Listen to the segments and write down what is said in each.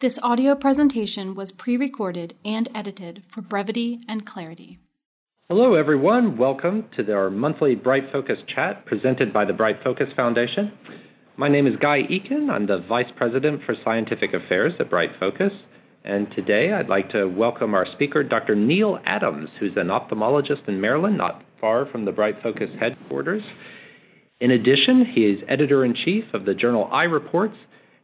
This audio presentation was pre-recorded and edited for brevity and clarity. Hello, everyone. Welcome to our monthly Bright Focus chat presented by the Bright Focus Foundation. My name is Guy Eakin. I'm the Vice President for Scientific Affairs at Bright Focus. And today I'd like to welcome our speaker, Dr. Neil Adams, who's an ophthalmologist in Maryland, not far from the Bright Focus headquarters. In addition, he is editor in chief of the journal Eye Reports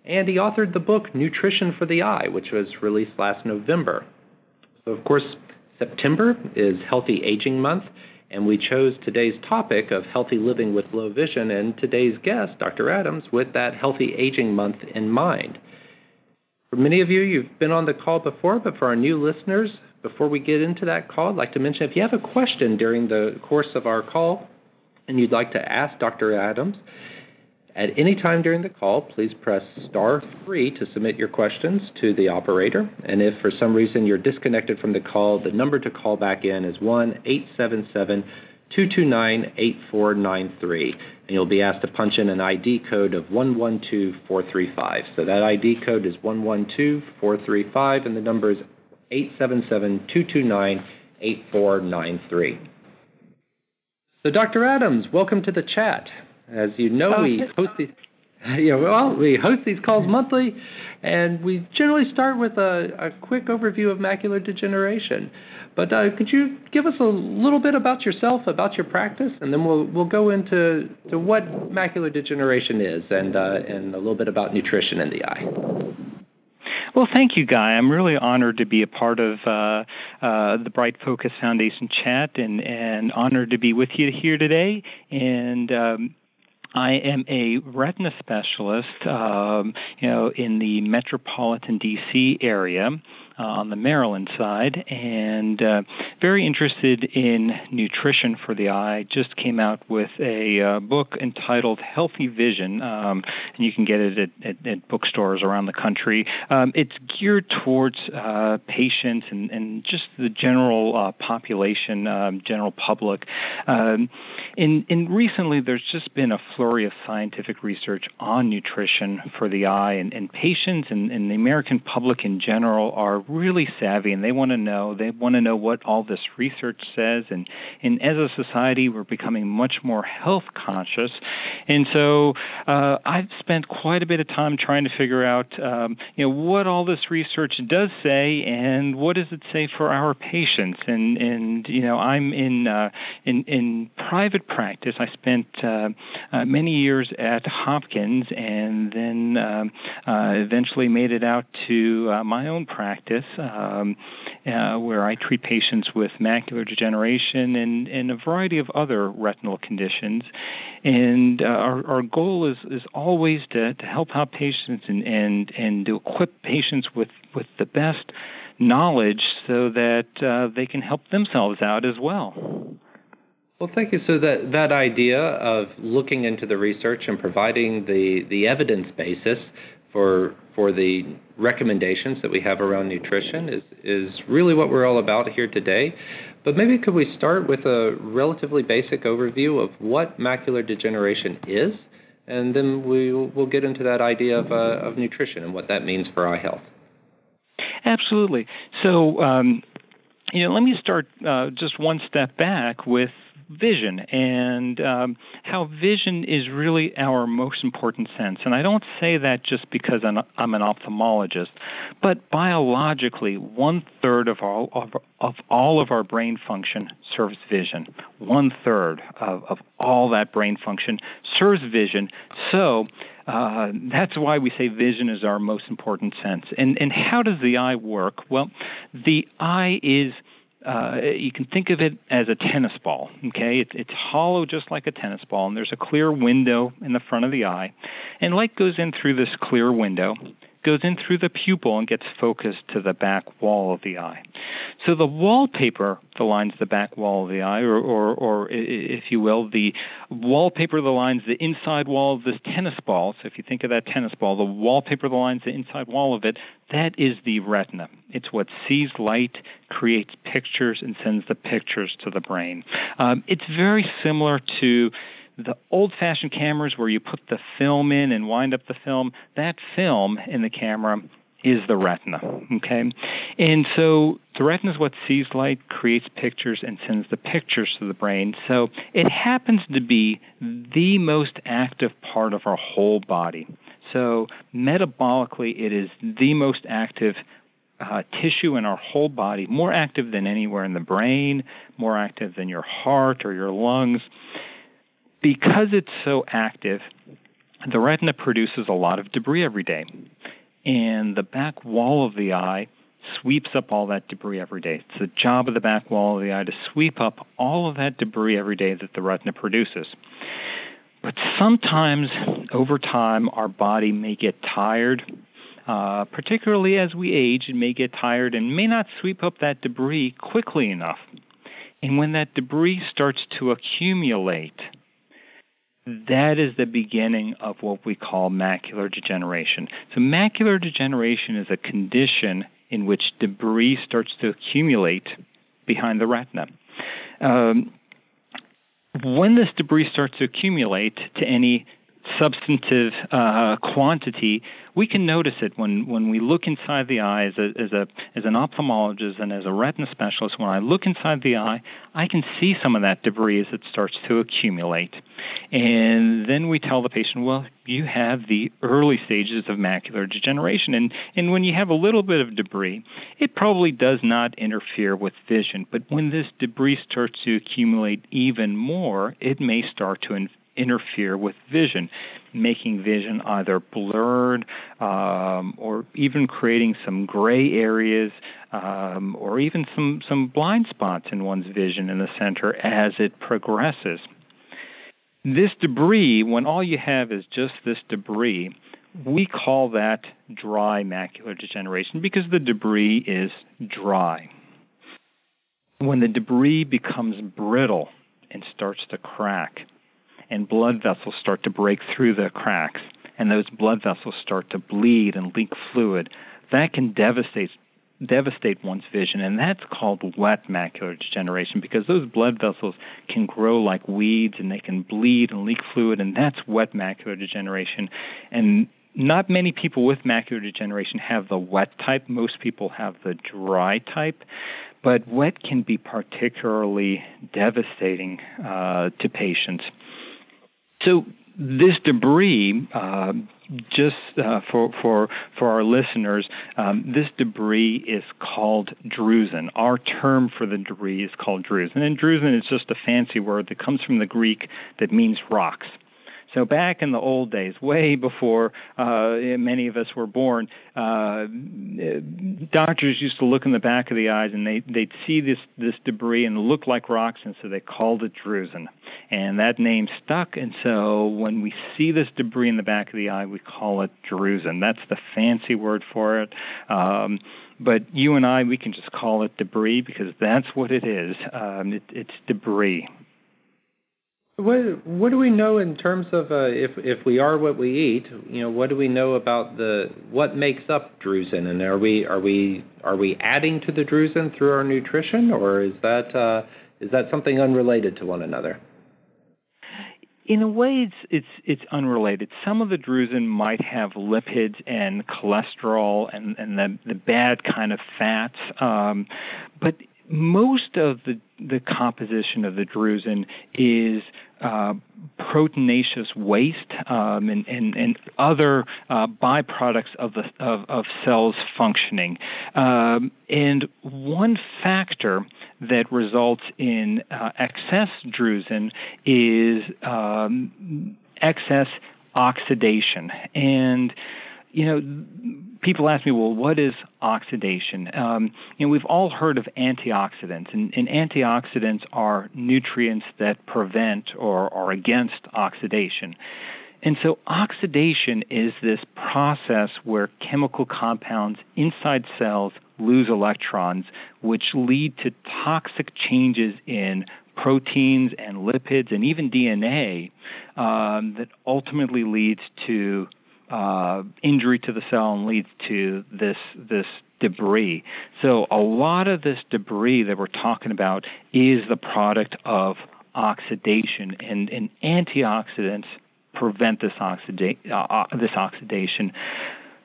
and he authored the book Nutrition for the Eye, which was released last November. So, of course, September is Healthy Aging Month, and we chose today's topic of healthy living with low vision and today's guest, Dr. Adams, with that Healthy Aging Month in mind. For many of you, you've been on the call before, but for our new listeners, before we get into that call, I'd like to mention if you have a question during the course of our call and you'd like to ask Dr. Adams, at any time during the call, please press star three to submit your questions to the operator. And if for some reason you're disconnected from the call, the number to call back in is 1 877 229 8493. And you'll be asked to punch in an ID code of 112435. So that ID code is 112435, and the number is 877 229 8493. So, Dr. Adams, welcome to the chat. As you know, oh, we host these. Know, well, we host these calls monthly, and we generally start with a, a quick overview of macular degeneration. But uh, could you give us a little bit about yourself, about your practice, and then we'll we'll go into to what macular degeneration is, and uh, and a little bit about nutrition in the eye. Well, thank you, Guy. I'm really honored to be a part of uh, uh, the Bright Focus Foundation chat, and and honored to be with you here today. And um, I am a retina specialist, um, you know, in the metropolitan D.C. area uh, on the Maryland side, and uh, very interested in nutrition for the eye. Just came out with a uh, book entitled Healthy Vision, um, and you can get it at, at, at bookstores around the country. Um, it's geared towards uh, patients and, and, just the general uh, population, um, general public. Um, in, in recently, there's just been a flurry of scientific research on nutrition for the eye, and, and patients and, and the American public in general are really savvy and they want to know they want to know what all this research says and and as a society we're becoming much more health conscious. And so uh, I've spent quite a bit of time trying to figure out um, you know what all this research does say and what does it say for our patients. And and you know I'm in uh, in in private practice. I spent uh, uh, many years at Hopkins and then um, uh, eventually made it out to uh, my own practice practice, um, uh, where I treat patients with macular degeneration and, and a variety of other retinal conditions. And uh, our, our goal is, is always to, to help out patients and, and, and to equip patients with, with the best knowledge so that uh, they can help themselves out as well. Well, thank you. So that that idea of looking into the research and providing the the evidence basis for for the recommendations that we have around nutrition is is really what we're all about here today. But maybe could we start with a relatively basic overview of what macular degeneration is, and then we'll we'll get into that idea of uh, of nutrition and what that means for eye health. Absolutely. So. Um, you know, let me start uh, just one step back with vision and um, how vision is really our most important sense. And I don't say that just because I'm, I'm an ophthalmologist, but biologically, one third of all of, of, all of our brain function serves vision. One third of, of all that brain function serves vision. So. Uh, that's why we say vision is our most important sense. And and how does the eye work? Well, the eye is uh, you can think of it as a tennis ball. Okay, it's it's hollow just like a tennis ball, and there's a clear window in the front of the eye, and light goes in through this clear window, goes in through the pupil and gets focused to the back wall of the eye. So the wallpaper that lines the back wall of the eye, or, or, or if you will, the wallpaper that lines the inside wall of this tennis ball. So if you think of that tennis ball, the wallpaper that lines the inside wall of it, that is the retina. It's what sees light, creates pictures, and sends the pictures to the brain. Um, it's very similar to the old fashioned cameras where you put the film in and wind up the film, that film in the camera is the retina. Okay, and so the retina is what sees light, creates pictures, and sends the pictures to the brain. So it happens to be the most active part of our whole body. So metabolically, it is the most active uh, tissue in our whole body, more active than anywhere in the brain, more active than your heart or your lungs. Because it's so active, the retina produces a lot of debris every day and the back wall of the eye sweeps up all that debris every day. It's the job of the back wall of the eye to sweep up all of that debris every day that the retina produces. But sometimes, over time, our body may get tired. Uh, particularly as we age, it may get tired and may not sweep up that debris quickly enough. And when that debris starts to accumulate, that is the beginning of what we call macular degeneration. So, macular degeneration is a condition in which debris starts to accumulate behind the retina. Um, when this debris starts to accumulate to any substantive uh, quantity, we can notice it when, when we look inside the eye as a, as a as an ophthalmologist and as a retina specialist. When I look inside the eye, I can see some of that debris as it starts to accumulate, and then we tell the patient, well, you have the early stages of macular degeneration, and and when you have a little bit of debris, it probably does not interfere with vision, but when this debris starts to accumulate even more, it may start to interfere with vision, making vision either blurred um, or even creating some gray areas um, or even some, some blind spots in one's vision in the center as it progresses. This debris, when all you have is just this debris, we call that dry macular degeneration because the debris is dry. When the debris becomes brittle and starts to crack, and blood vessels start to break through the cracks, and those blood vessels start to bleed and leak fluid, that can devastate devastate one's vision, and that's called wet macular degeneration because those blood vessels can grow like weeds and they can bleed and leak fluid, and that's wet macular degeneration. And not many people with macular degeneration have the wet type. Most people have the dry type. But wet can be particularly devastating uh, to patients. So this debris, uh, just uh, for for for our listeners, um, this debris is called drusen. Our term for the debris is called drusen, and drusen is just a fancy word that comes from the Greek that means rocks. So back in the old days, way before uh, many of us were born, uh, doctors used to look in the back of the eyes and they they'd see this this debris and look like rocks, and so they called it drusen, and that name stuck. And so when we see this debris in the back of the eye, we call it drusen. That's the fancy word for it. Um, but you and I, we can just call it debris because that's what it is. Um, it, it's debris. What what do we know in terms of uh, if if we are what we eat? You know, what do we know about the what makes up drusen, and are we are we are we adding to the drusen through our nutrition, or is that uh, is that something unrelated to one another? In a way, it's it's it's unrelated. Some of the drusen might have lipids and cholesterol and and the the bad kind of fats, um, but most of the the composition of the drusen is uh, proteinaceous waste um, and, and, and, other uh, byproducts of the of, of cells functioning. Um, and one factor that results in uh, excess drusen is um, excess oxidation and you know, people ask me, well, what is oxidation? Um, you know, we've all heard of antioxidants, and, and, antioxidants are nutrients that prevent or are against oxidation. And so, oxidation is this process where chemical compounds inside cells lose electrons, which lead to toxic changes in proteins and lipids and even DNA um, that ultimately leads to uh, injury to the cell and leads to this this debris. So a lot of this debris that we're talking about is the product of oxidation, and, and antioxidants prevent this oxida- uh, this oxidation.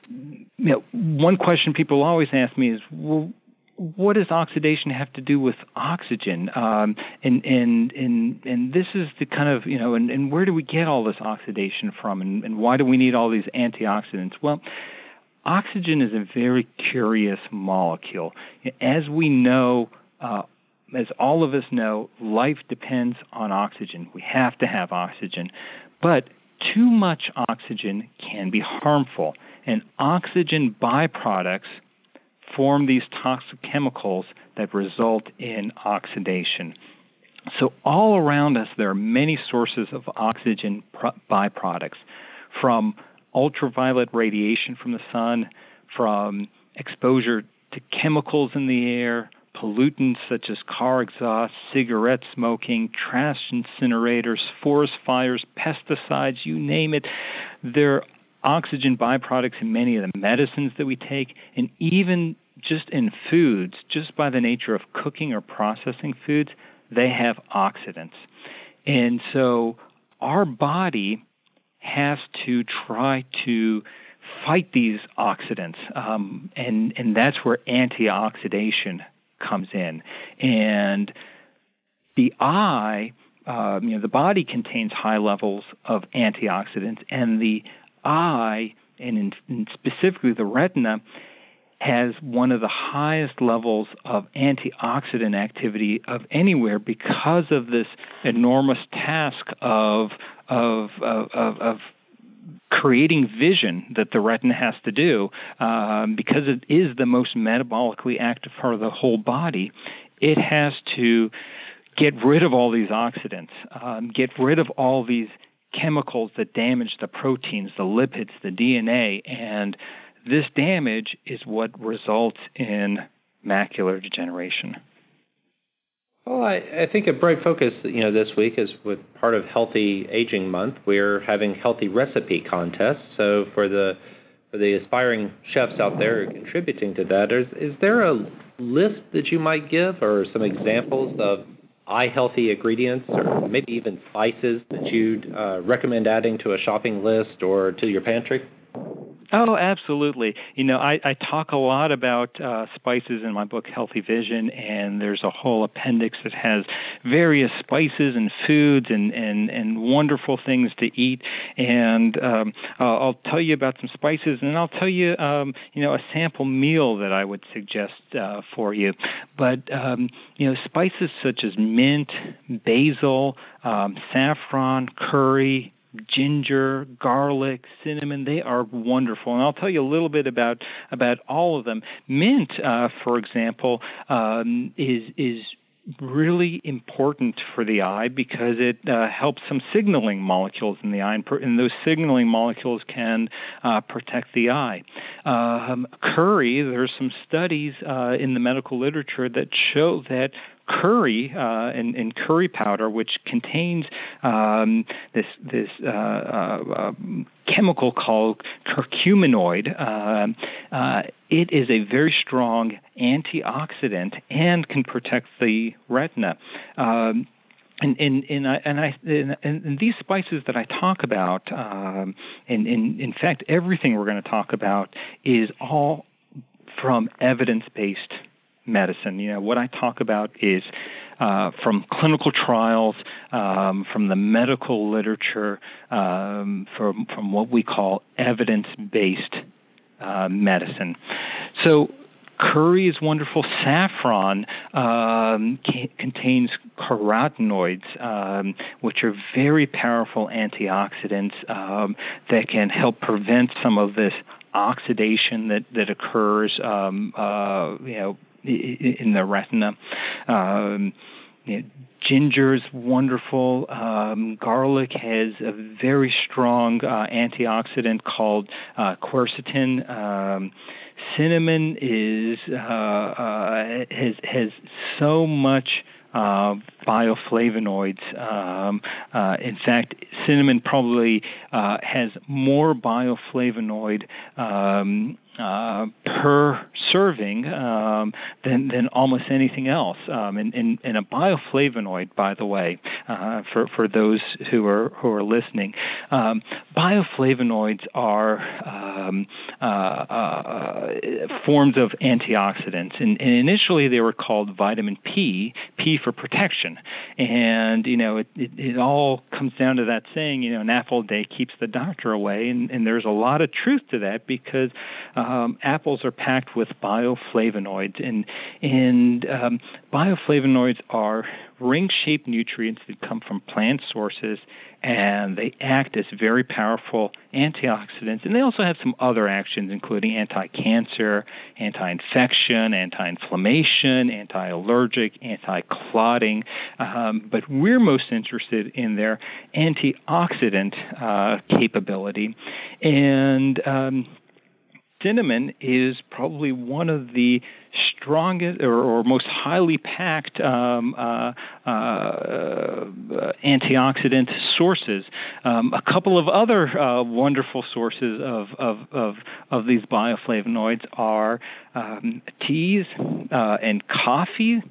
you know, one question people always ask me is, well, what does oxidation have to do with oxygen? Um, and and and and this is the kind of you know, and, and where do we get all this oxidation from, and, and why do we need all these antioxidants? Well, oxygen is a very curious molecule. As we know, uh, as all of us know, life depends on oxygen. We have to have oxygen, but too much oxygen can be harmful, and oxygen byproducts form these toxic chemicals that result in oxidation. So, all around us, there are many sources of oxygen byproducts from ultraviolet radiation from the sun, from exposure to chemicals in the air, pollutants such as car exhaust, cigarette smoking, trash incinerators, forest fires, pesticides, you name it. There oxygen byproducts in many of the medicines that we take, and even just in foods, just by the nature of cooking or processing foods, they have oxidants. And so our body has to try to fight these oxidants, um, and and that's where antioxidation comes in. And the eye, uh, you know, the body contains high levels of antioxidants, and the eye, and, in, specifically the retina, has one of the highest levels of antioxidant activity of anywhere because of this enormous task of of of, of, of creating vision that the retina has to do um, because it is the most metabolically active part of the whole body. It has to get rid of all these oxidants, um, get rid of all these chemicals that damage the proteins, the lipids, the DNA, and this damage is what results in macular degeneration. Well, I, I think a bright focus, you know, this week is with part of Healthy Aging Month. We're having healthy recipe contests. So for the for the aspiring chefs out there contributing to that, is is there a list that you might give, or some examples of eye healthy ingredients, or maybe even spices that you'd uh, recommend adding to a shopping list or to your pantry? Oh, absolutely. You know, I, I talk a lot about uh, spices in my book, Healthy Vision, and there's a whole appendix that has various spices and foods and, and, and wonderful things to eat. And um, I'll, I'll tell you about some spices, and I'll tell you, um, you know, a sample meal that I would suggest uh, for you. But um, you know, spices such as mint, basil, um, saffron, curry, ginger, garlic, cinnamon. They are wonderful, and I'll tell you a little bit about about all of them. Mint, uh, for example, um, is is really important for the eye because it uh, helps some signaling molecules in the eye, and, per- and those signaling molecules can uh, protect the eye. Um, curry, there's some studies uh, in the medical literature that show that curry uh, and, and, curry powder, which contains um, this this uh, uh, chemical called curcuminoid. Um, uh, it is a very strong antioxidant and can protect the retina. Um, and and and I and I and, and these spices that I talk about, um, and, and in fact, everything we're going to talk about is all from evidence-based medicine. You know, what I talk about is uh, from clinical trials, um, from the medical literature, um, from from what we call evidence-based uh, medicine. So. Curry is wonderful. Saffron um, contains carotenoids, um, which are very powerful antioxidants um, that can help prevent some of this oxidation that that occurs, um, uh, you know, in the retina. Um, you know, ginger is wonderful. Um, garlic has a very strong uh, antioxidant called uh, quercetin. Um, cinnamon is uh, uh, has has so much uh, bioflavonoids. Um, uh, in fact, cinnamon probably uh, has more bioflavonoid um, uh, per serving um, than than almost anything else. Um, and, and, and a bioflavonoid, by the way, uh, for for those who are who are listening, um, bioflavonoids are um, uh, forms of antioxidants, and, and, initially they were called vitamin P, P for protection, and you know it, it, it all comes down to that saying, you know, an apple a day keeps the doctor away, and, and there's a lot of truth to that because um, apples are packed with bioflavonoids, and and um, bioflavonoids are ring-shaped nutrients that come from plant sources and they act as very powerful antioxidants. And they also have some other actions, including anti cancer, anti infection, anti inflammation, anti allergic, anti clotting. Um, but we're most interested in their antioxidant uh, capability. And um, cinnamon is probably one of the strongest or, or most highly packed um, uh, uh, antioxidant sources. Um, a couple of other uh, wonderful sources of, of, of, of, these bioflavonoids are um, teas uh, and coffee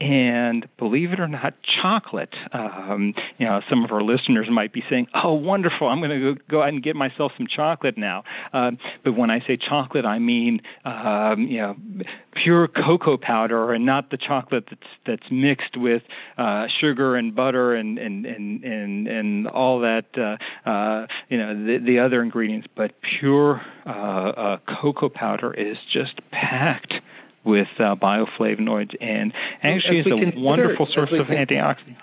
and believe it or not, chocolate. Um, you know, some of our listeners might be saying, "Oh, wonderful! I'm going to go, out and get myself some chocolate now." Uh, but when I say chocolate, I mean um, you know pure cocoa powder, and not the chocolate that's that's mixed with uh, sugar and butter and and and and, and all that uh, uh, you know the, the other ingredients, but pure uh, uh, cocoa powder is just packed with uh, bioflavonoids and actually is a wonderful source of antioxidants.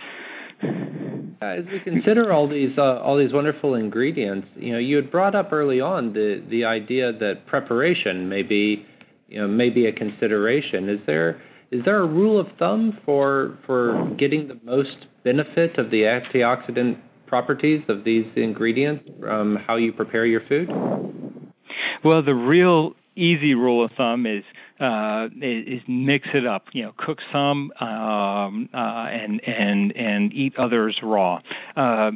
As we consider all these uh, all these wonderful ingredients, you know, you had brought up early on the the idea that preparation may be, you know, may be a consideration. Is there is there a rule of thumb for for getting the most benefit of the antioxidant properties of these ingredients from how you prepare your food? Well, the real easy rule of thumb is uh, is, mix it up. You know, cook some um, uh, and and and eat others raw. Uh,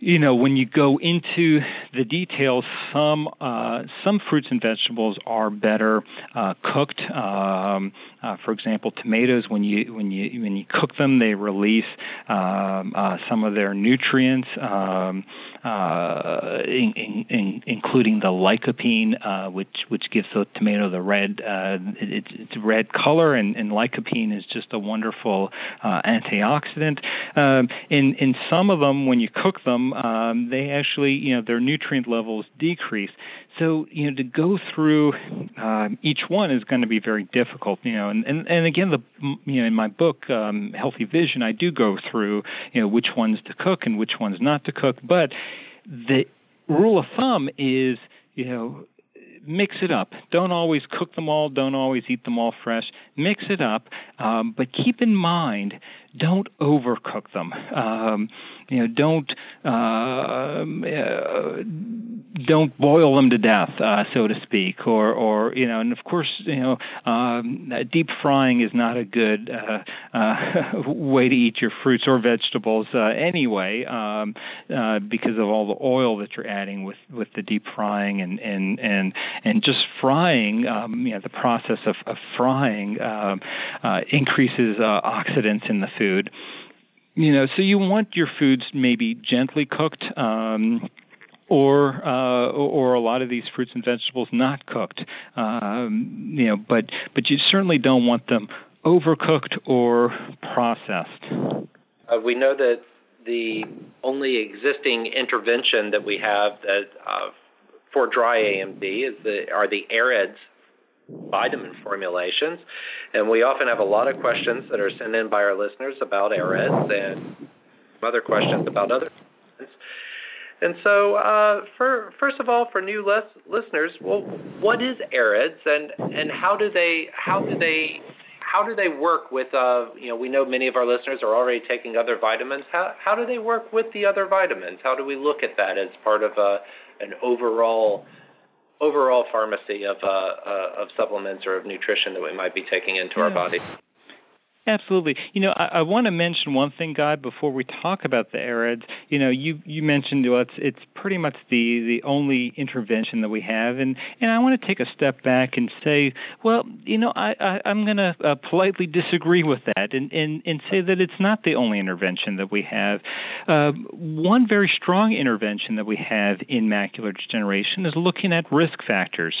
you know, when you go into the details, some uh, some fruits and vegetables are better uh, cooked. Um, uh, for example, tomatoes when you when you when you cook them, they release um, uh, some of their nutrients, um, uh, in, in, in, including the lycopene, uh, which which gives the tomato the red it, it's red color, and, and, lycopene is just a wonderful antioxidant. Um, in in some of them, when you cook them, um, they actually you know their nutrient levels decrease. So you know to go through uh, each one is going to be very difficult. You know, and and, and again, the you know in my book um, Healthy Vision, I do go through you know which ones to cook and which ones not to cook. But the rule of thumb is you know mix it up. Don't always cook them all. Don't always eat them all fresh. Mix it up, um, but keep in mind, don't overcook them. Um, you know, don't uh, uh, don't boil them to death, uh, so to speak, or or you know, and of course, you know, um, deep frying is not a good uh, uh, way to eat your fruits or vegetables anyway, um, because of all the oil that you're adding with with the deep frying and and and and just frying, um, you know, the process of, of frying uh, increases oxidants in the food you know so you want your foods maybe gently cooked um or uh, or a lot of these fruits and vegetables not cooked. Um, you know, but but you certainly don't want them overcooked or processed. Uh, we know that the only existing intervention that we have that uh, for dry AMD is the are the AREDS vitamin formulations, and we often have a lot of questions that are sent in by our listeners about AREDS and other questions about other. And so, uh, for first of all, for new les- listeners, well, what is AREDS, and and how do they how do they how do they work with? Uh, you know, we know many of our listeners are already taking other vitamins. How how do they work with the other vitamins? How do we look at that as part of a, uh, an overall overall pharmacy of uh, uh, of supplements or of nutrition that we might be taking into yeah. our body? Absolutely. You know, I, I want to mention one thing, Guy, before we talk about the AREDS. You know, you you mentioned well, it's it's pretty much the the only intervention that we have, and and I want to take a step back and say, well, you know, I, I I'm going to uh, politely disagree with that, and and and say that it's not the only intervention that we have. Uh, one very strong intervention that we have in macular degeneration is looking at risk factors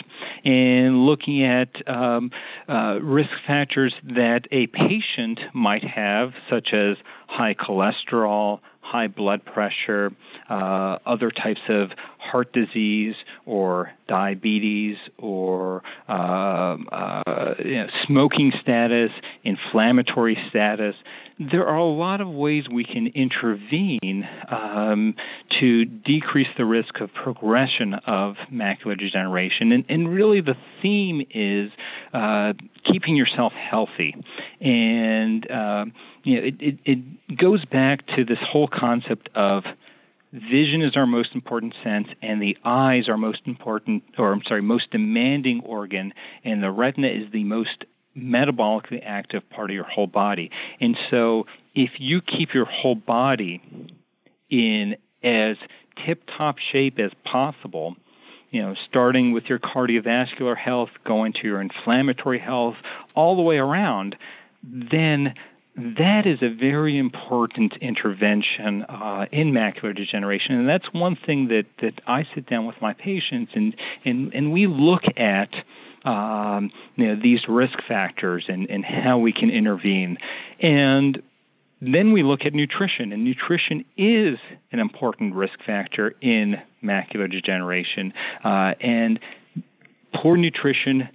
and looking at um, uh, risk factors that a patient might have, such as high cholesterol, high blood pressure, uh, other types of heart disease or diabetes or uh, uh, you know, smoking status, inflammatory status. There are a lot of ways we can intervene um, to decrease the risk of progression of macular degeneration. And, and really, the theme is uh, keeping yourself healthy. And uh, you know, it, it, it goes back to this whole concept of vision is our most important sense and the eyes are most important or I'm sorry most demanding organ and the retina is the most metabolically active part of your whole body. And so if you keep your whole body in as tip top shape as possible, you know, starting with your cardiovascular health, going to your inflammatory health, all the way around, then that is a very important intervention uh, in macular degeneration, and that's one thing that, that I sit down with my patients and and, and we look at um, you know, these risk factors and, and how we can intervene. And then we look at nutrition, and nutrition is an important risk factor in macular degeneration. Uh, and poor nutrition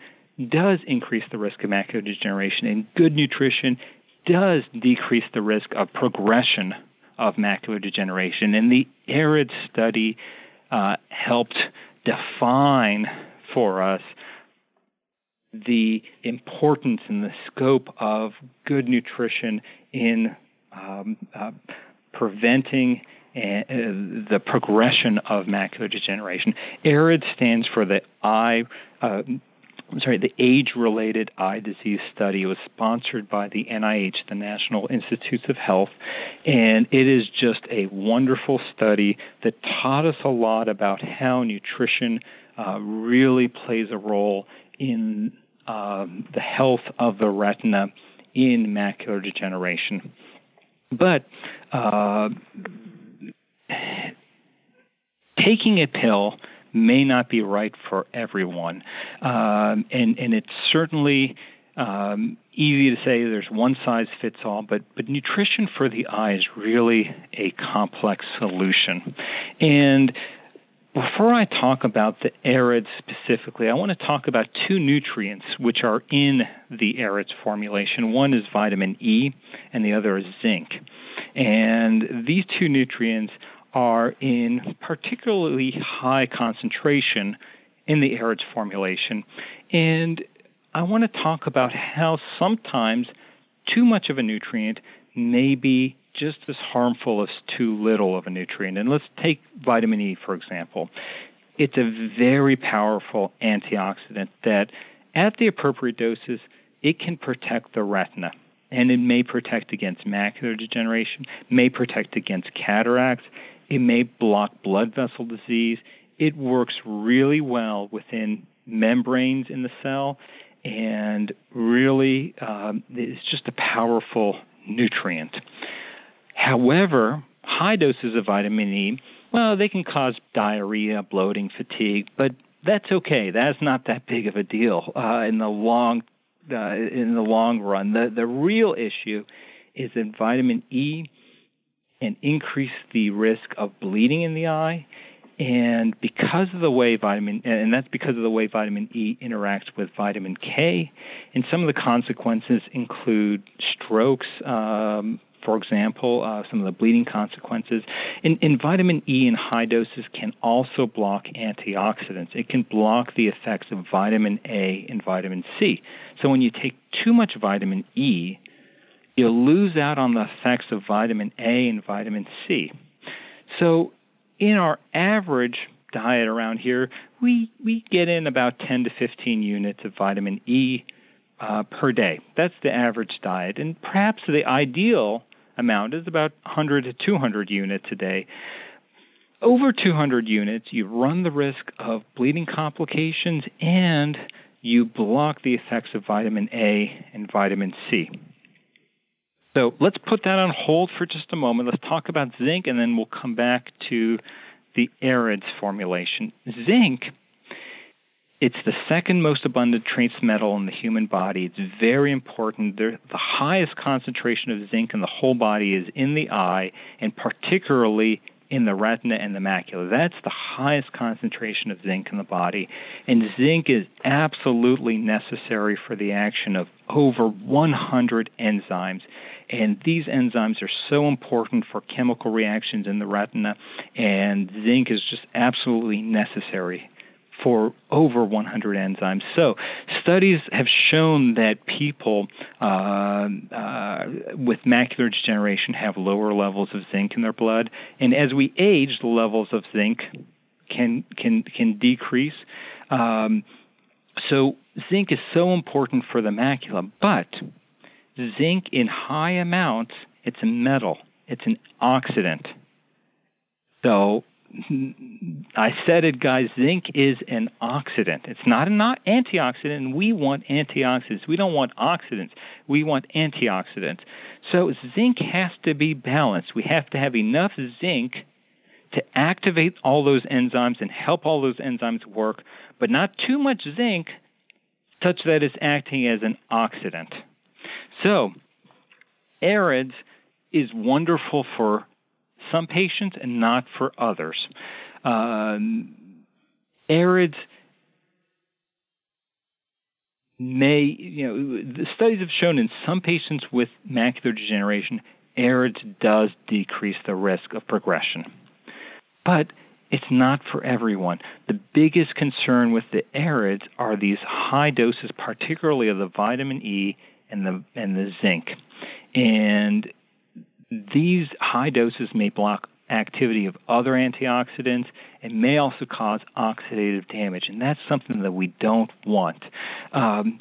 does increase the risk of macular degeneration, and good nutrition does decrease the risk of progression of macular degeneration. And the ARED study uh, helped define for us the importance and the scope of good nutrition in um, uh, preventing uh, the progression of macular degeneration. ARED stands for the eye. Uh, I'm sorry, the age-related eye disease study was sponsored by the NIH, the National Institutes of Health, and it is just a wonderful study that taught us a lot about how nutrition uh, really plays a role in um, the health of the retina in macular degeneration. But uh, taking a pill may not be right for everyone, um, and and it's certainly um, easy to say there's one size fits all, but but nutrition for the eye is really a complex solution, and before I talk about the AREDS specifically, I want to talk about two nutrients which are in the AREDS formulation. One is vitamin E, and the other is zinc. And these two nutrients are in particularly high concentration in the AREDS formulation. And I want to talk about how sometimes too much of a nutrient may be just as harmful as too little of a nutrient. And let's take vitamin E, for example. It's a very powerful antioxidant that, at the appropriate doses, it can protect the retina. And it may protect against macular degeneration, may protect against cataracts, it may block blood vessel disease. It works really well within membranes in the cell, and really um, it's just a powerful nutrient. However, high doses of vitamin E, well, they can cause diarrhea, bloating, fatigue, but that's okay. That's not that big of a deal uh, in the long uh, in the long run. The the real issue is that vitamin E can increase the risk of bleeding in the eye, and because of the way vitamin and that's because of the way vitamin E interacts with vitamin K, and some of the consequences include strokes. Um, for example, uh, some of the bleeding consequences. And, and, vitamin E in high doses can also block antioxidants. It can block the effects of vitamin A and vitamin C. So when you take too much vitamin E, you lose out on the effects of vitamin A and vitamin C. So in our average diet around here, we we get in about 10 to 15 units of vitamin E uh, per day. That's the average diet, and perhaps the ideal amount is about 100 to 200 units a day. Over 200 units, you run the risk of bleeding complications and you block the effects of vitamin A and vitamin C. So let's put that on hold for just a moment. Let's talk about zinc and then we'll come back to the AREDS formulation. Zinc it's the second most abundant trace metal in the human body. It's very important. the highest concentration of zinc in the whole body is in the eye, and particularly in the retina and the macula. That's the highest concentration of zinc in the body. And zinc is absolutely necessary for the action of over 100 enzymes. And these enzymes are so important for chemical reactions in the retina, and zinc is just absolutely necessary for over 100 enzymes. So, studies have shown that people uh, uh, with macular degeneration have lower levels of zinc in their blood, and as we age, the levels of zinc can can can decrease. Um, so, zinc is so important for the macula, but zinc in high amounts, it's a metal, it's an oxidant. So I said it, guys. Zinc is an oxidant. It's not an antioxidant, we want antioxidants. We don't want oxidants. We want antioxidants. So zinc has to be balanced. We have to have enough zinc to activate all those enzymes and help all those enzymes work, but not too much zinc such that it's acting as an oxidant. So, AREDS is wonderful for some patients and not for others. Um, AREDS may, you know, the studies have shown in some patients with macular degeneration, AREDS does decrease the risk of progression. But it's not for everyone. The biggest concern with the AREDS are these high doses, particularly of the vitamin E and the and the zinc. And these high doses may block activity of other antioxidants and may also cause oxidative damage, and that's something that we don't want. Um,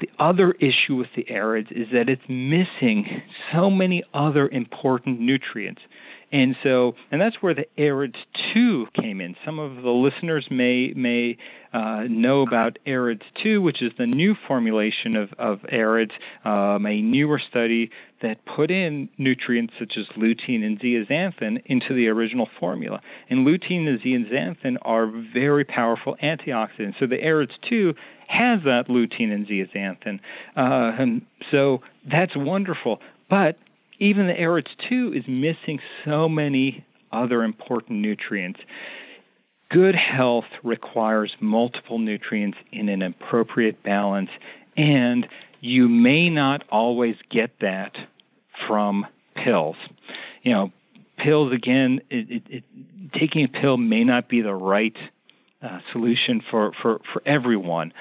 the other issue with the AREDS is that it's missing so many other important nutrients. And so, and that's where the AREDS 2 came in. Some of the listeners may may uh, know about AREDS 2, which is the new formulation of, of AREDS, um, a newer study that put in nutrients such as lutein and zeaxanthin into the original formula. And lutein and zeaxanthin are very powerful antioxidants. So the AREDS 2 has that lutein and zeaxanthin. Uh, and so that's wonderful. But even the AREDS 2 is missing so many other important nutrients. Good health requires multiple nutrients in an appropriate balance, and you may not always get that from pills. You know, pills again, it, it, it, taking a pill may not be the right uh, solution for for for everyone.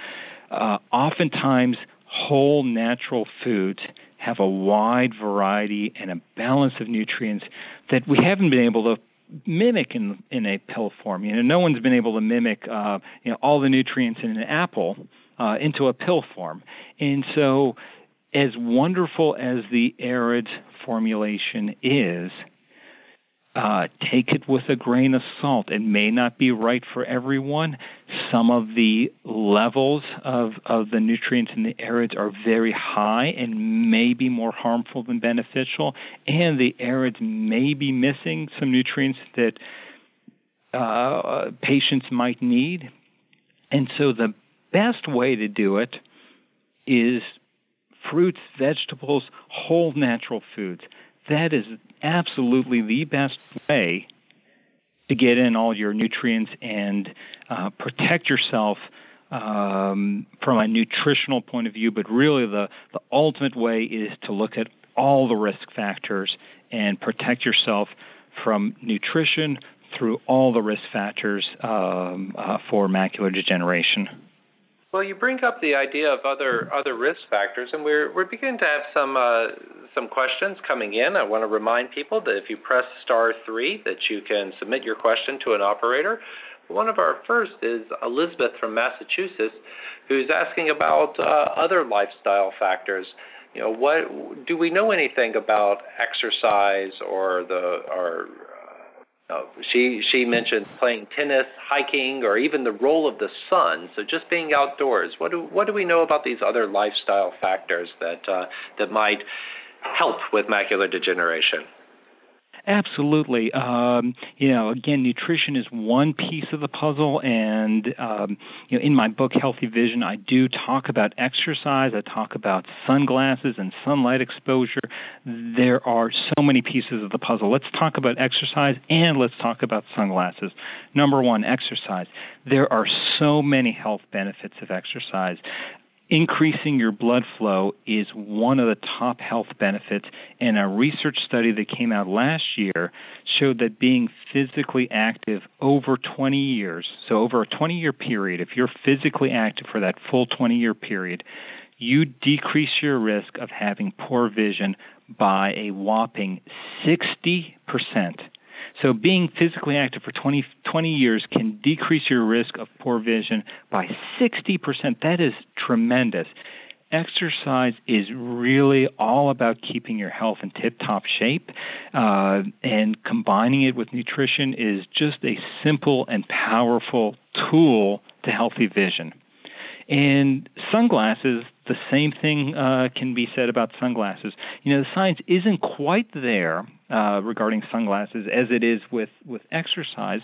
Uh, oftentimes, whole natural foods have a wide variety and a balance of nutrients that we haven't been able to mimic in in a pill form. You know, no one's been able to mimic uh, you know all the nutrients in an apple uh, into a pill form, and so as wonderful as the arid formulation is, uh, take it with a grain of salt. It may not be right for everyone. Some of the levels of, of the nutrients in the AREDS are very high and may be more harmful than beneficial. And the AREDS may be missing some nutrients that uh, patients might need. And so the best way to do it is fruits, vegetables, whole natural foods. That is absolutely the best way to get in all your nutrients and uh, protect yourself um, from a nutritional point of view. But really, the, the ultimate way is to look at all the risk factors and protect yourself from nutrition through all the risk factors um, uh, for macular degeneration. Well, you bring up the idea of other other risk factors, and we're we're beginning to have some uh, some questions coming in. I want to remind people that if you press star three, that you can submit your question to an operator. one of our first is Elizabeth from Massachusetts, who's asking about uh, other lifestyle factors. You know, what do we know anything about exercise or the or uh, she she mentioned playing tennis, hiking, or even the role of the sun. So just being outdoors. What do what do we know about these other lifestyle factors that uh, that might help with macular degeneration? Absolutely. Um, you know, again, nutrition is one piece of the puzzle, and um, you know, in my book Healthy Vision, I do talk about exercise. I talk about sunglasses and sunlight exposure. There are so many pieces of the puzzle. Let's talk about exercise and let's talk about sunglasses. Number one, exercise. There are so many health benefits of exercise increasing your blood flow is one of the top health benefits. And a research study that came out last year showed that being physically active over 20 years, so over a 20 year period, if you're physically active for that full 20 year period, you decrease your risk of having poor vision by a whopping 60%. So being physically active for 20, 20 years can decrease your risk of poor vision by 60%. That is tremendous. Exercise is really all about keeping your health in tip top shape, uh, and combining it with nutrition is just a simple and powerful tool to healthy vision. And sunglasses, the same thing uh, can be said about sunglasses. You know, the science isn't quite there uh, regarding sunglasses as it is with with exercise.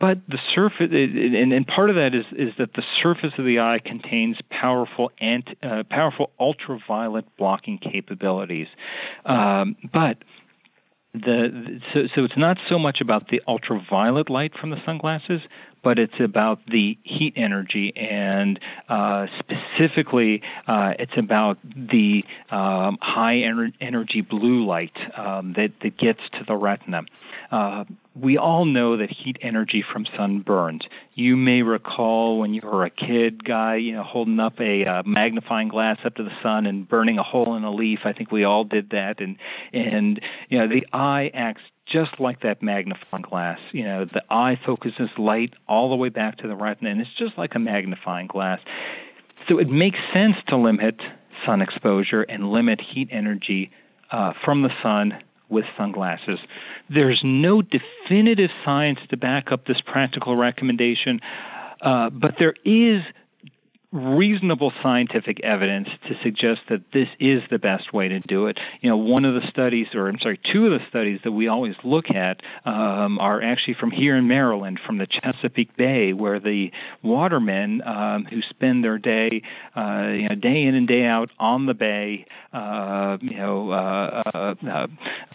But the surface, and, and part of that is is that the surface of the eye contains powerful anti, uh, powerful ultraviolet blocking capabilities. Um, but the so so it's not so much about the ultraviolet light from the sunglasses, but it's about the heat energy, and uh, specifically, uh, it's about the um, high ener- energy blue light um, that, that gets to the retina. Uh, we all know that heat energy from sun burns. You may recall when you were a kid, guy, you know, holding up a uh, magnifying glass up to the sun and burning a hole in a leaf. I think we all did that, and and you know, the eye acts just like that magnifying glass. You know, the eye focuses light all the way back to the retina, and it's just like a magnifying glass. So it makes sense to limit sun exposure and limit heat energy uh, from the sun with sunglasses. There's no definitive science to back up this practical recommendation, uh, but there is reasonable scientific evidence to suggest that this is the best way to do it. You know, one of the studies, or I'm sorry, two of the studies that we always look at um, are actually from here in Maryland, from the Chesapeake Bay, where the watermen um, who spend their day, uh, you know, day in and day out on the bay, uh, you know, uh, uh, uh,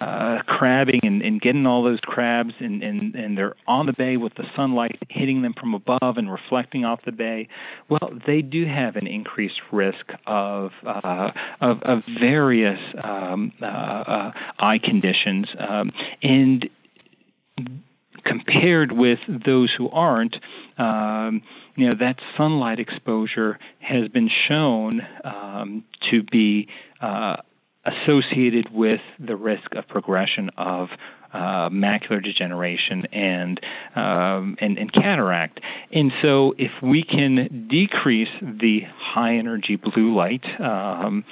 uh, crabbing and, and getting all those crabs, and, and and they're on the bay with the sunlight hitting them from above and reflecting off the bay. Well, they do have an increased risk of uh, of, of, various um, uh, uh, eye conditions, um, and compared with those who aren't, um, you know that sunlight exposure has been shown um, to be uh, associated with the risk of progression of uh, macular degeneration and, um, and and cataract. And so, if we can decrease the high energy blue light, um,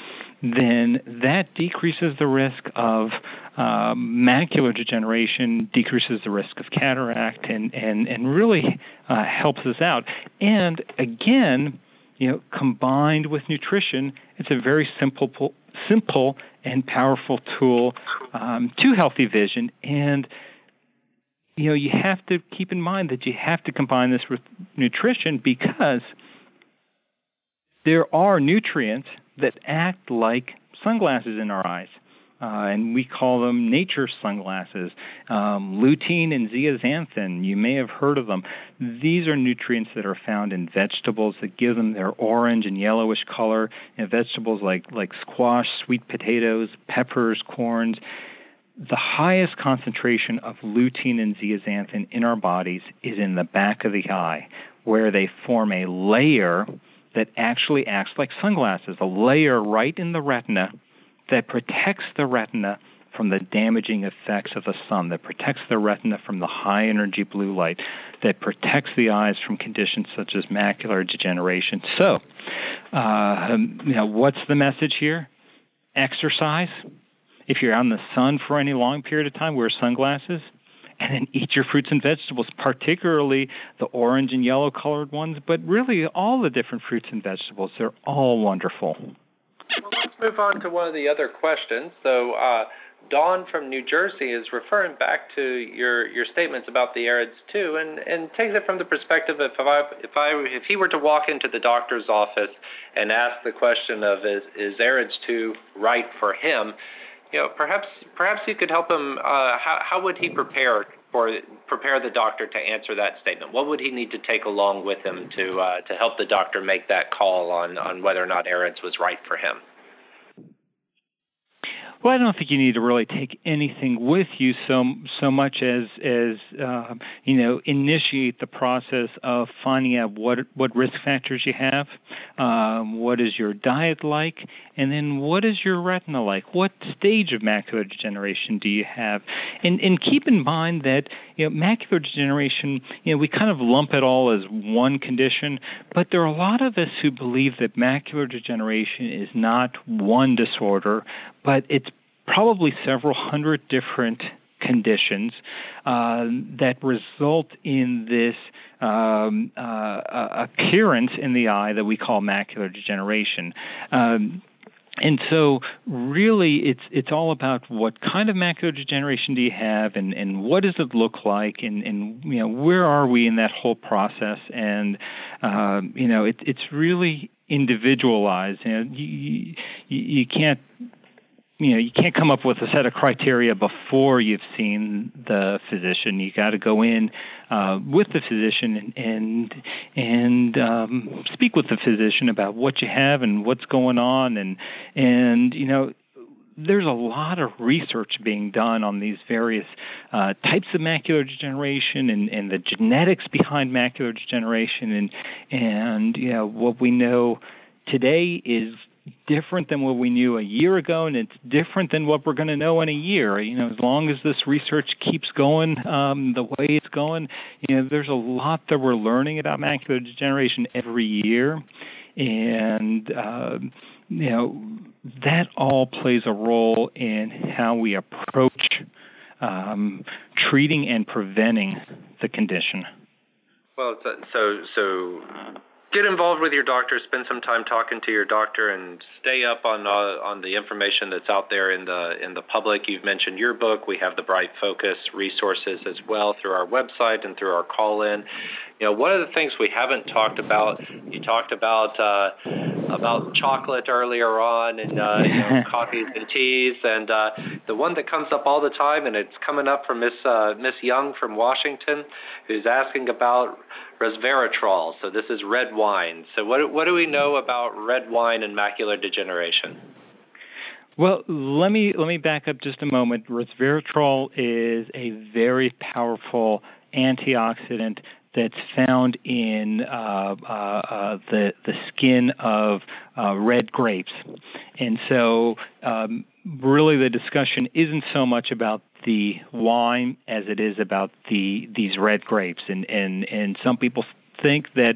then that decreases the risk of uh, macular degeneration, decreases the risk of cataract, and and and really uh, helps us out. And again, you know, combined with nutrition, it's a very simple simple and powerful tool um, to healthy vision. And you know, you have to keep in mind that you have to combine this with nutrition because there are nutrients that act like sunglasses in our eyes uh, and we call them nature sunglasses. Um, lutein and zeaxanthin, you may have heard of them. These are nutrients that are found in vegetables that give them their orange and yellowish color. And vegetables like like squash, sweet potatoes, peppers, corns. The highest concentration of lutein and zeaxanthin in our bodies is in the back of the eye, where they form a layer that actually acts like sunglasses, a layer right in the retina that protects the retina from the damaging effects of the sun, that protects the retina from the high energy blue light, that protects the eyes from conditions such as macular degeneration. So, uh, you know, what's the message here? Exercise. If you're out in the sun for any long period of time, wear sunglasses and then eat your fruits and vegetables, particularly the orange and yellow colored ones, but really all the different fruits and vegetables. They're all wonderful. Well, let's move on to one of the other questions. So, uh, Dawn from New Jersey is referring back to your your statements about the AREDS two, and and takes it from the perspective of if I if I if he were to walk into the doctor's office and ask the question of is is AREDS two right for him, you know, perhaps perhaps you could help him. Uh, how how would he prepare for prepare the doctor to answer that statement? What would he need to take along with him to uh, to help the doctor make that call on on whether or not AREDS was right for him? Well, I don't think you need to really take anything with you so so much as as uh, you know initiate the process of finding out what what risk factors you have, um, what is your diet like, and then what is your retina like? What stage of macular degeneration do you have? And and keep in mind that you know macular degeneration, you know we kind of lump it all as one condition, but there are a lot of us who believe that macular degeneration is not one disorder, but it's probably several hundred different conditions uh, that result in this um, uh, appearance in the eye that we call macular degeneration. Um, and so really it's it's all about what kind of macular degeneration do you have and and what does it look like and and you know where are we in that whole process and uh, you know it, it's really individualized know you, you, you can't you know you can't come up with a set of criteria before you've seen the physician. You got to go in uh, with the physician and and, and um, speak with the physician about what you have and what's going on and and you know there's a lot of research being done on these various uh, types of macular degeneration and, and the genetics behind macular degeneration and and you know what we know today is different than what we knew a year ago, and it's different than what we're going to know in a year. You know, as long as this research keeps going um, the way it's going, you know, there's a lot that we're learning about macular degeneration every year, and uh, you know that all plays a role in how we approach um, treating and preventing the condition. Well, so so get involved with your doctor. Spend some time talking to your doctor, and stay up on uh, on the information that's out there in the in the public. You've mentioned your book. We have the Bright Focus resources as well through our website and through our call in. You know, one of the things we haven't talked about. You talked about uh, about chocolate earlier on, and uh, you know, coffees and teas, and uh, the one that comes up all the time, and it's coming up from Miss uh, Miss Young from Washington, who's asking about resveratrol. So this is red wine. So what what do we know about red wine and macular degeneration? Well, let me let me back up just a moment. Resveratrol is a very powerful antioxidant that's found in uh, uh, uh, the the skin of uh, red grapes, and so um, really the discussion isn't so much about the wine as it is about the these red grapes. And and and some people think that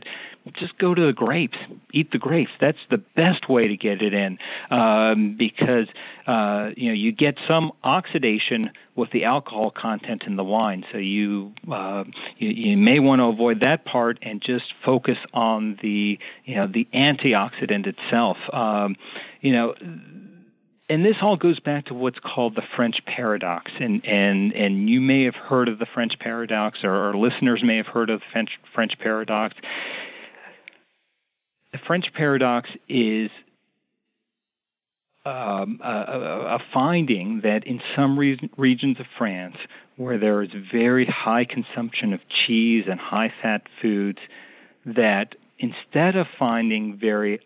just go to the grapes, eat the grapes. That's the best way to get it in um, because uh, you know you get some oxidation with the alcohol content in the wine. So you uh, you, you may want to avoid that part and just focus on the you know the antioxidant itself. Um, you know and this all goes back to what's called the French paradox, and and and you may have heard of the French paradox, or, listeners may have heard of the French French paradox. The French paradox is um, a, a, finding that in some re- regions of France, where there is very high consumption of cheese and high fat foods, that instead of finding very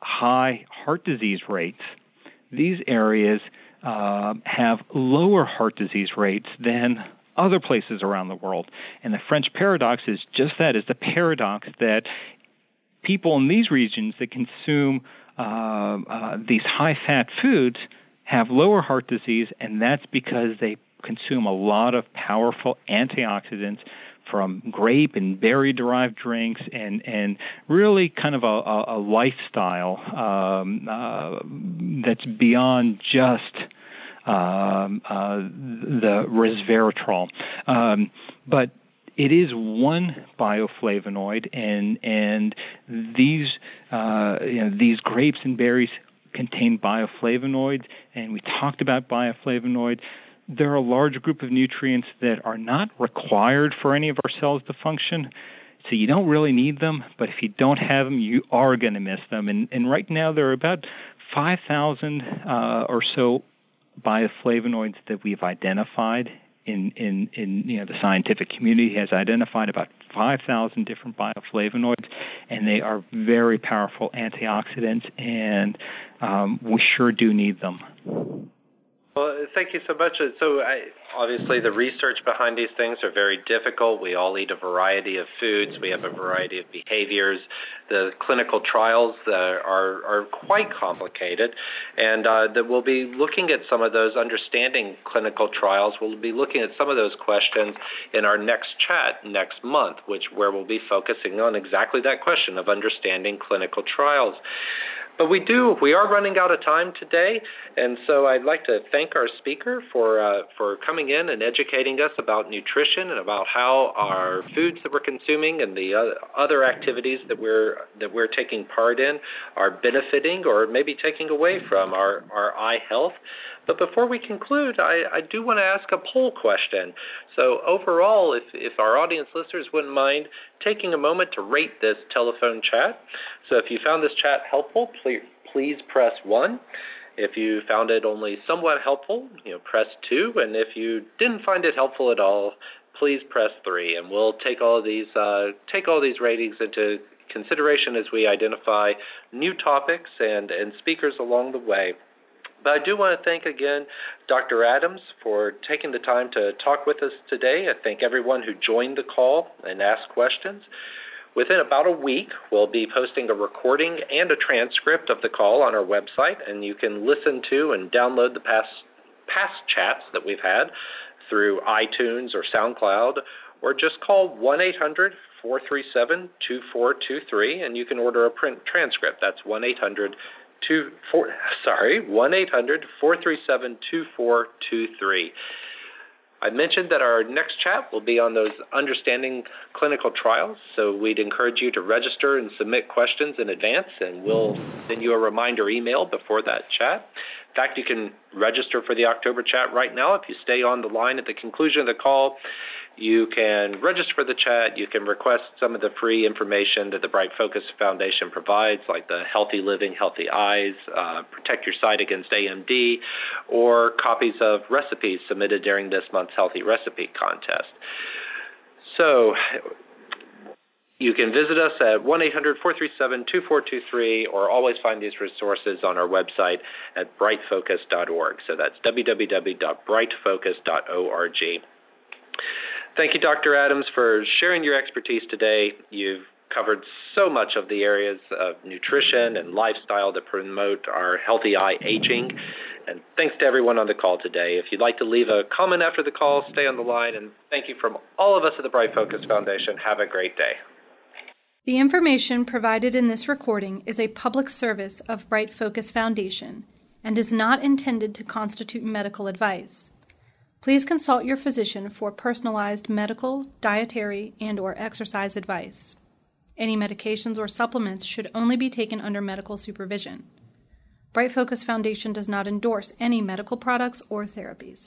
high heart disease rates these areas uh, have lower heart disease rates than other places around the world. And the French paradox is just that is the paradox that people in these regions that consume uh, uh, these high fat foods have lower heart disease, and that's because they consume a lot of powerful antioxidants from grape and berry derived drinks and and really kind of a, a, a lifestyle um, uh, that's beyond just um, uh, the resveratrol. Um, but it is one bioflavonoid, and and these uh, you know these grapes and berries contain bioflavonoids, and we talked about bioflavonoids there are a large group of nutrients that are not required for any of our cells to function. So you don't really need them, but if you don't have them, you are going to miss them. And, and right now there are about 5,000 uh, or so bioflavonoids that we've identified in, in, in you know the scientific community has identified about 5,000 different bioflavonoids, and they are very powerful antioxidants, and um, we sure do need them. Well, thank you so much. So, I, obviously, the research behind these things are very difficult. We all eat a variety of foods. We have a variety of behaviors. The clinical trials uh, are are quite complicated, and uh, that we'll be looking at some of those. Understanding clinical trials, we'll be looking at some of those questions in our next chat next month, which where we'll be focusing on exactly that question of understanding clinical trials. But we do. We are running out of time today, and so I'd like to thank our speaker for uh, for coming in and educating us about nutrition and about how our foods that we're consuming and the other activities that we're that we're taking part in are benefiting or maybe taking away from our our eye health. But before we conclude, I, I do want to ask a poll question. So, overall, if, if our audience listeners wouldn't mind taking a moment to rate this telephone chat. So, if you found this chat helpful, please, please press 1. If you found it only somewhat helpful, you know, press 2. And if you didn't find it helpful at all, please press 3. And we'll take all these, uh, take all these ratings into consideration as we identify new topics and, and speakers along the way. But I do want to thank again Dr. Adams for taking the time to talk with us today. I thank everyone who joined the call and asked questions. Within about a week, we'll be posting a recording and a transcript of the call on our website, and you can listen to and download the past past chats that we've had through iTunes or SoundCloud, or just call 1 800 437 2423 and you can order a print transcript. That's 1 800 two four sorry one eight hundred four three seven two four two three. I mentioned that our next chat will be on those understanding clinical trials, so we'd encourage you to register and submit questions in advance, and we'll send you a reminder email before that chat. In fact, you can register for the October chat right now if you stay on the line at the conclusion of the call. You can register for the chat. You can request some of the free information that the Bright Focus Foundation provides, like the Healthy Living, Healthy Eyes, uh, Protect Your Sight Against AMD, or copies of recipes submitted during this month's Healthy Recipe Contest. So, you can visit us at 1 800 437 2423 or always find these resources on our website at brightfocus.org. So that's www.brightfocus.org. Thank you, Dr. Adams, for sharing your expertise today. You've covered so much of the areas of nutrition and lifestyle that promote our healthy eye aging. And thanks to everyone on the call today. If you'd like to leave a comment after the call, stay on the line. And thank you from all of us at the Bright Focus Foundation. Have a great day. The information provided in this recording is a public service of Bright Focus Foundation and is not intended to constitute medical advice. Please consult your physician for personalized medical, dietary, and or exercise advice. Any medications or supplements should only be taken under medical supervision. Bright Focus Foundation does not endorse any medical products or therapies.